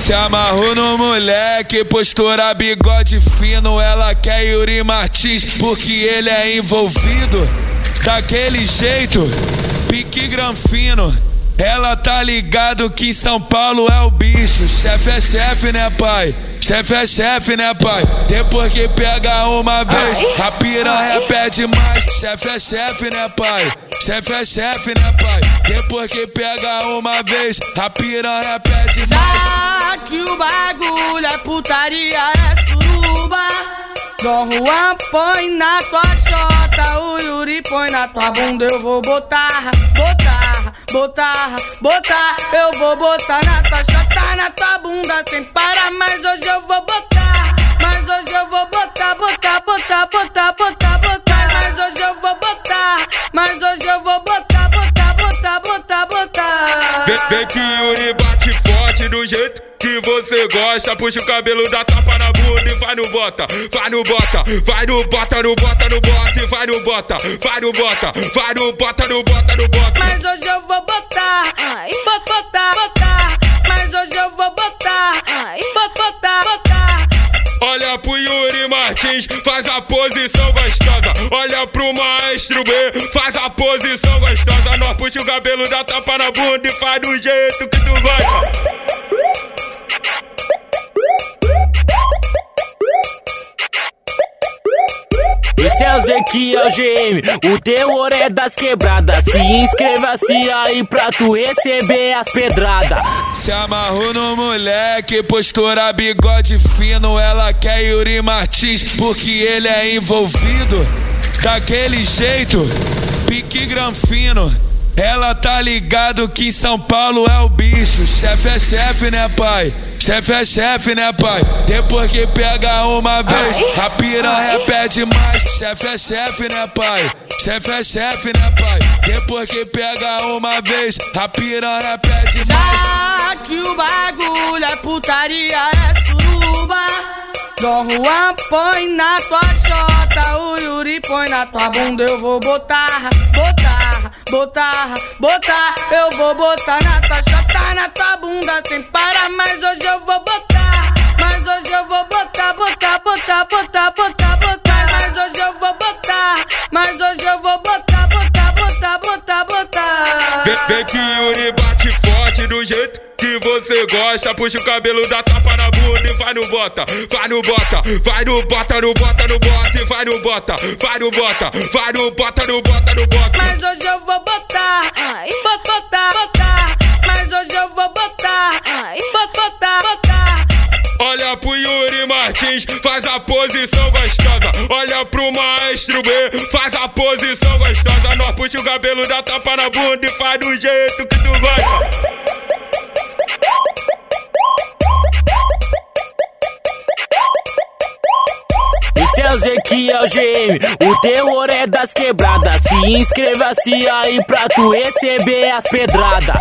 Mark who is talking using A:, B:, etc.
A: Se amarrou no moleque, postura bigode fino. Ela quer Yuri Martins porque ele é envolvido. Daquele jeito, pique granfino. Ela tá ligado que em São Paulo é o bicho. Chefe é chefe, né, pai? Chefe é chefe, né, pai? Depois que pega uma vez, a piranha pede mais. Chefe é chefe, né, pai? Chefe é chefe, né, pai? Depois que pega uma vez, a piranha pede mais.
B: Que o bagulho é putaria, é suruba. Dom Juan põe na tua chota, o Yuri põe na tua bunda. Eu vou botar, botar, botar, botar. Eu vou botar na tua chota, na tua bunda sem parar. Mas hoje eu vou botar, mas hoje eu vou botar, botar, botar, botar, botar. Mas hoje eu vou botar, mas hoje eu vou botar, botar, botar, botar, botar.
C: Vem, vem que Yuri bate forte do jeito que você gosta. Puxa o cabelo, dá tapa na bunda e vai no bota, vai no bota, vai no bota, no bota, no bota e vai no bota, vai no bota, vai no bota, no bota, no bota.
B: Mas hoje eu vou botar, botar, botar, botar. Mas hoje eu vou botar, botar, botar, botar.
C: Olha pro Yuri Martins, faz a posição gostosa. Olha pro maestro B, faz a posição gostosa. Nós puxa o cabelo, dá tapa na bunda e faz do jeito que tu gosta.
D: Esse é o Zequiel GM, o terror é das quebradas. Se inscreva-se aí pra tu receber as pedradas.
A: Se amarrou no moleque, postura bigode fino. Ela quer Yuri Martins porque ele é envolvido. Daquele jeito, pique granfino. Ela tá ligado que em São Paulo é o bicho. Chefe é chefe, né, pai? Chefe é chefe, né, pai? Depois que pega uma vez, a piranha pede mais. Chefe é chefe, né, pai? Chefe é chefe, né, pai? Depois que pega uma vez, a piranha pede mais.
B: Já que o bagulho é putaria, é suruba. Dom Juan põe na tua chota, o Yuri põe na tua bunda. Eu vou botar, botar, botar, botar. Eu vou botar na tua chota, na tua bunda sem parar. Mas hoje eu vou botar, mas hoje eu vou botar, botar, botar, botar, botar, botar. Mas hoje eu vou botar, mas hoje eu vou botar, botar, botar, botar, botar.
C: Você gosta. Puxa o cabelo, dá tapa na bunda e vai no bota, vai no bota, vai no bota, no bota, no bota e vai no bota, vai no bota, vai no bota, no bota, no bota.
B: Mas hoje eu vou botar, botar, botar, botar. Mas hoje eu vou botar, botar, botar, botar.
C: Olha pro Yuri Martins, faz a posição gostosa. Olha pro maestro B, faz a posição gostosa. Nós puxa o cabelo, dá tapa na bunda e faz do jeito que tu gosta.
D: Esse é o Zequiel GM, o terror é das quebradas. Se inscreva-se aí pra tu receber as pedradas.